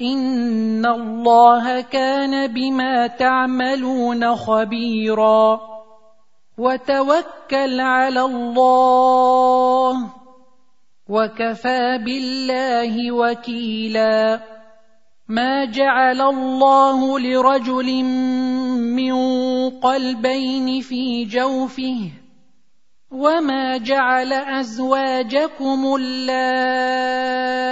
ان الله كان بما تعملون خبيرا وتوكل على الله وكفى بالله وكيلا ما جعل الله لرجل من قلبين في جوفه وما جعل ازواجكم اللائي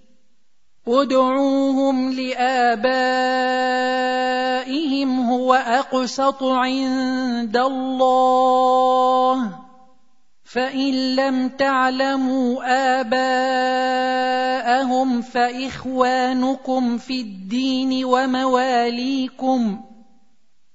ادعوهم لآبائهم هو أقسط عند الله. فإن لم تعلموا آباءهم فإخوانكم في الدين ومواليكم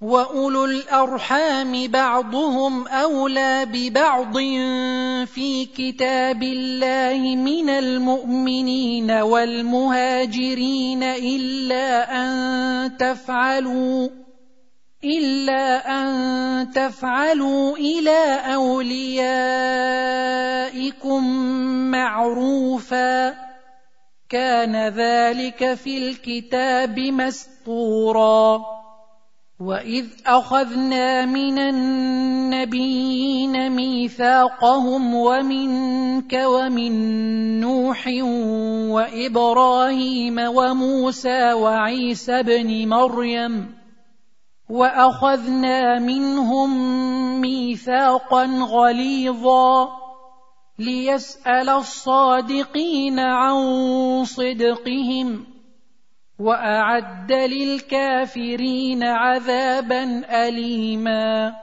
واولو الارحام بعضهم اولى ببعض في كتاب الله من المؤمنين والمهاجرين الا ان تفعلوا الا ان تفعلوا إلى اوليائكم معروفا كان ذلك في الكتاب مسطورا واذ اخذنا من النبيين ميثاقهم ومنك ومن نوح وابراهيم وموسى وعيسى ابن مريم واخذنا منهم ميثاقا غليظا ليسال الصادقين عن صدقهم وأعد للكافرين عذابا أليما.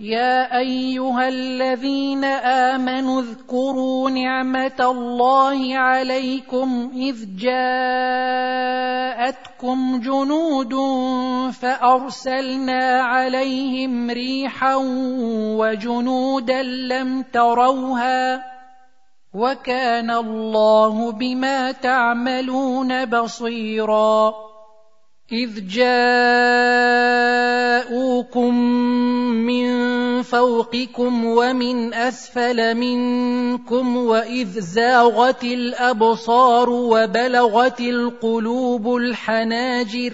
يا أيها الذين آمنوا اذكروا نعمة الله عليكم إذ جاءتكم جنود فأرسلنا عليهم ريحا وجنودا لم تروها وكان الله بما تعملون بصيرا. إذ جاءوكم من فوقكم ومن أسفل منكم وإذ زاغت الأبصار وبلغت القلوب الحناجر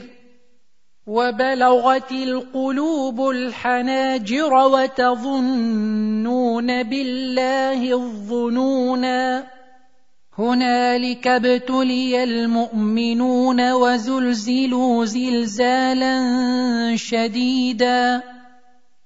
وبلغت القلوب الحناجر وتظنون بالله الظنونا هنالك ابتلي المؤمنون وزلزلوا زلزالا شديدا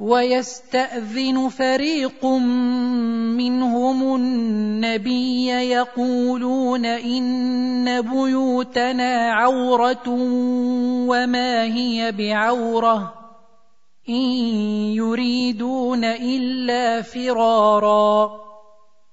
ويستأذن فريق منهم النبي يقولون إن بيوتنا عورة وما هي بعورة إن يريدون إلا فرارا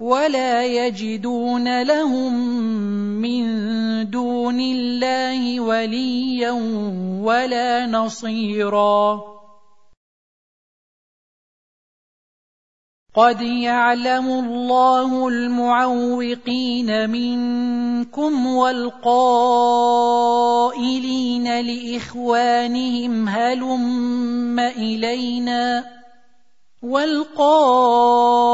ولا يجدون لهم من دون الله وليا ولا نصيرا قد يعلم الله المعوقين منكم والقائلين لاخوانهم هلم الينا والقائلين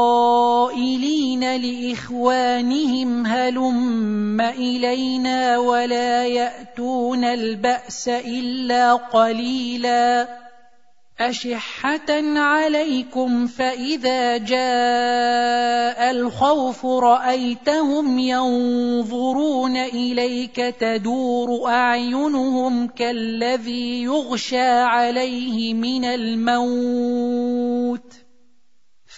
لإخوانهم هلم إلينا ولا يأتون البأس إلا قليلا أشحة عليكم فإذا جاء الخوف رأيتهم ينظرون إليك تدور أعينهم كالذي يغشى عليه من الموت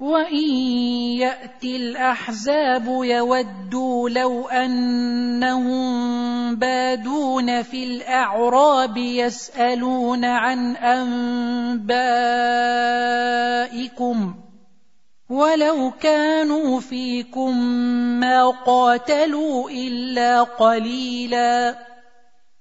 وان ياتي الاحزاب يودوا لو انهم بادون في الاعراب يسالون عن انبائكم ولو كانوا فيكم ما قاتلوا الا قليلا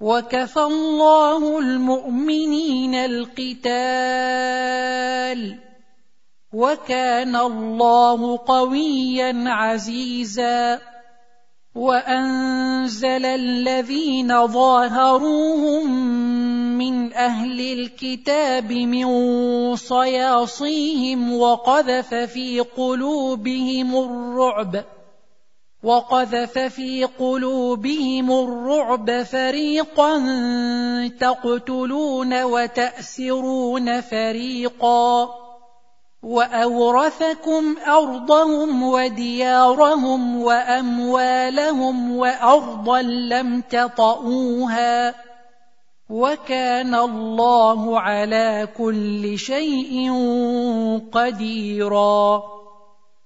وكفى الله المؤمنين القتال وكان الله قويا عزيزا وأنزل الذين ظاهروهم من أهل الكتاب من صياصيهم وقذف في قلوبهم الرعب وقذف في قلوبهم الرعب فريقا تقتلون وتأسرون فريقا وأورثكم أرضهم وديارهم وأموالهم وأرضا لم تطئوها وكان الله على كل شيء قديرا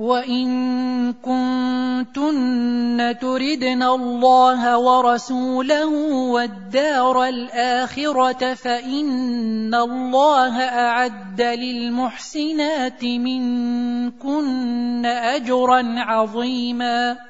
وان كنتن تردن الله ورسوله والدار الاخره فان الله اعد للمحسنات منكن اجرا عظيما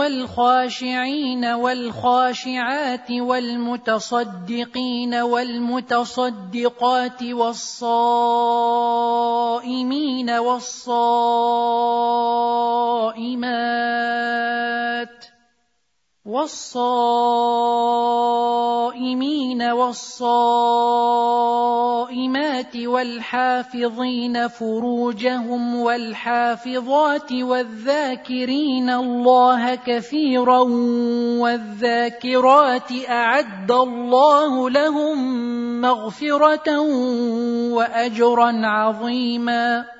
والخاشعين والخاشعات والمتصدقين والمتصدقات والصائمين والصائمات والصائمين والصائمات والحافظين فروجهم والحافظات والذاكرين الله كثيرا والذاكرات أعد الله لهم مغفرة واجرا عظيما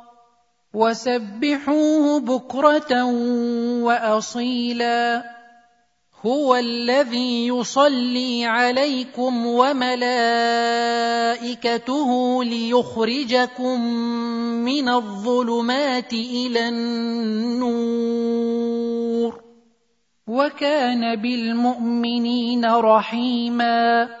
وسبحوه بكرة وأصيلا. هو الذي يصلي عليكم وملائكته ليخرجكم من الظلمات إلى النور. وكان بالمؤمنين رحيما.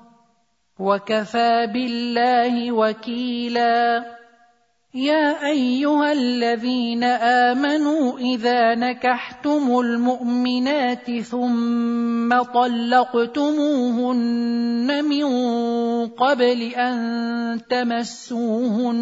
وكفى بالله وكيلا. يا أيها الذين آمنوا إذا نكحتم المؤمنات ثم طلقتموهن من قبل أن تمسوهن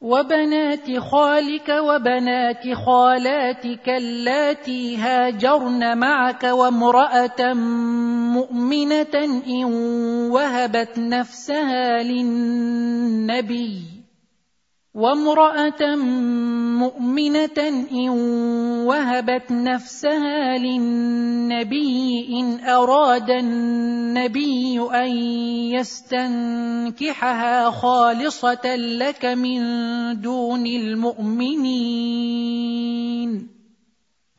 وبنات خالك وبنات خالاتك اللاتي هاجرن معك وامرأة مؤمنة إن وهبت نفسها للنبي. وامرأة مؤمنة إن وهبت نفسها للنبي إن أراد النبي أن يستنكحها خالصة لك من دون المؤمنين.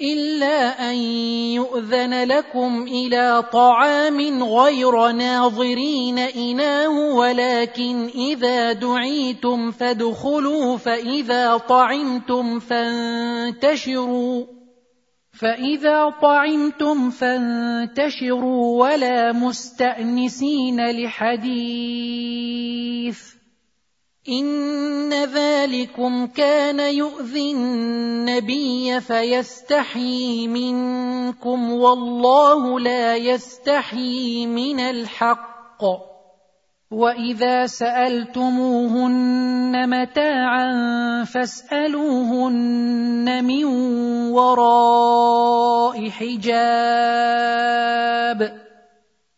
إلا أن يؤذن لكم إلى طعام غير ناظرين إناه ولكن إذا دعيتم فادخلوا فإذا طعمتم فانتشروا فإذا طعمتم فانتشروا ولا مستأنسين لحديث. ان ذلكم كان يؤذي النبي فيستحيي منكم والله لا يستحيي من الحق واذا سالتموهن متاعا فاسالوهن من وراء حجاب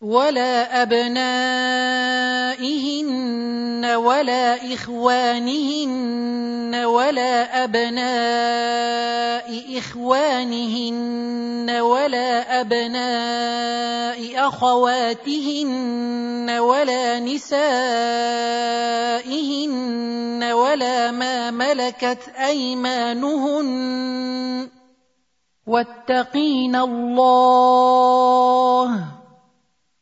ولا ابنائهن ولا اخوانهن ولا ابناء اخوانهن ولا ابناء اخواتهن ولا نسائهن ولا ما ملكت ايمانهن واتقين الله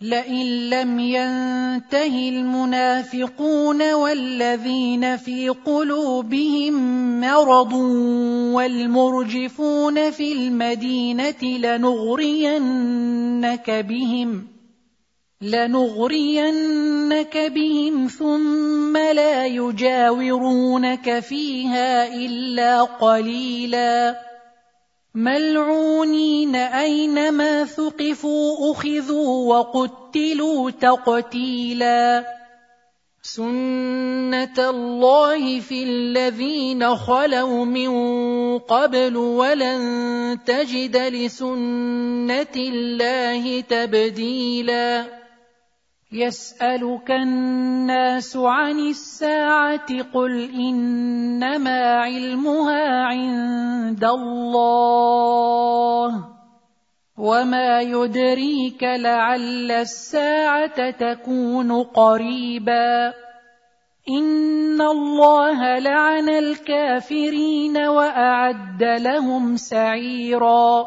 لئن لم ينته المنافقون والذين في قلوبهم مرض والمرجفون في المدينة لنغرينك بهم لنغرينك بهم ثم لا يجاورونك فيها إلا قليلا. ملعونين أينما ثقفوا أخذوا وقتلوا تقتيلا. سنه الله في الذين خلوا من قبل ولن تجد لسنه الله تبديلا. يسألك الناس عن الساعة قل إنما علمها عند الله وما يدريك لعل الساعة تكون قريبا إن الله لعن الكافرين وأعد لهم سعيرا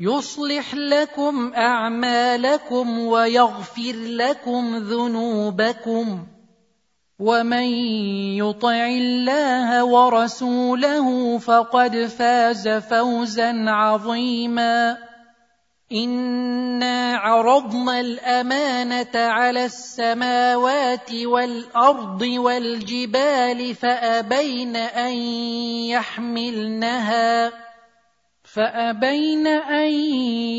يصلح لكم أعمالكم ويغفر لكم ذنوبكم ومن يطع الله ورسوله فقد فاز فوزا عظيما إنا عرضنا الأمانة على السماوات والأرض والجبال فأبين أن يحملنها فأبين أن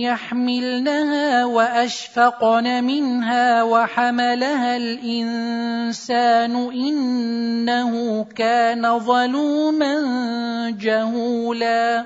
يحملنها وأشفقن منها وحملها الإنسان إنه كان ظلوما جهولا.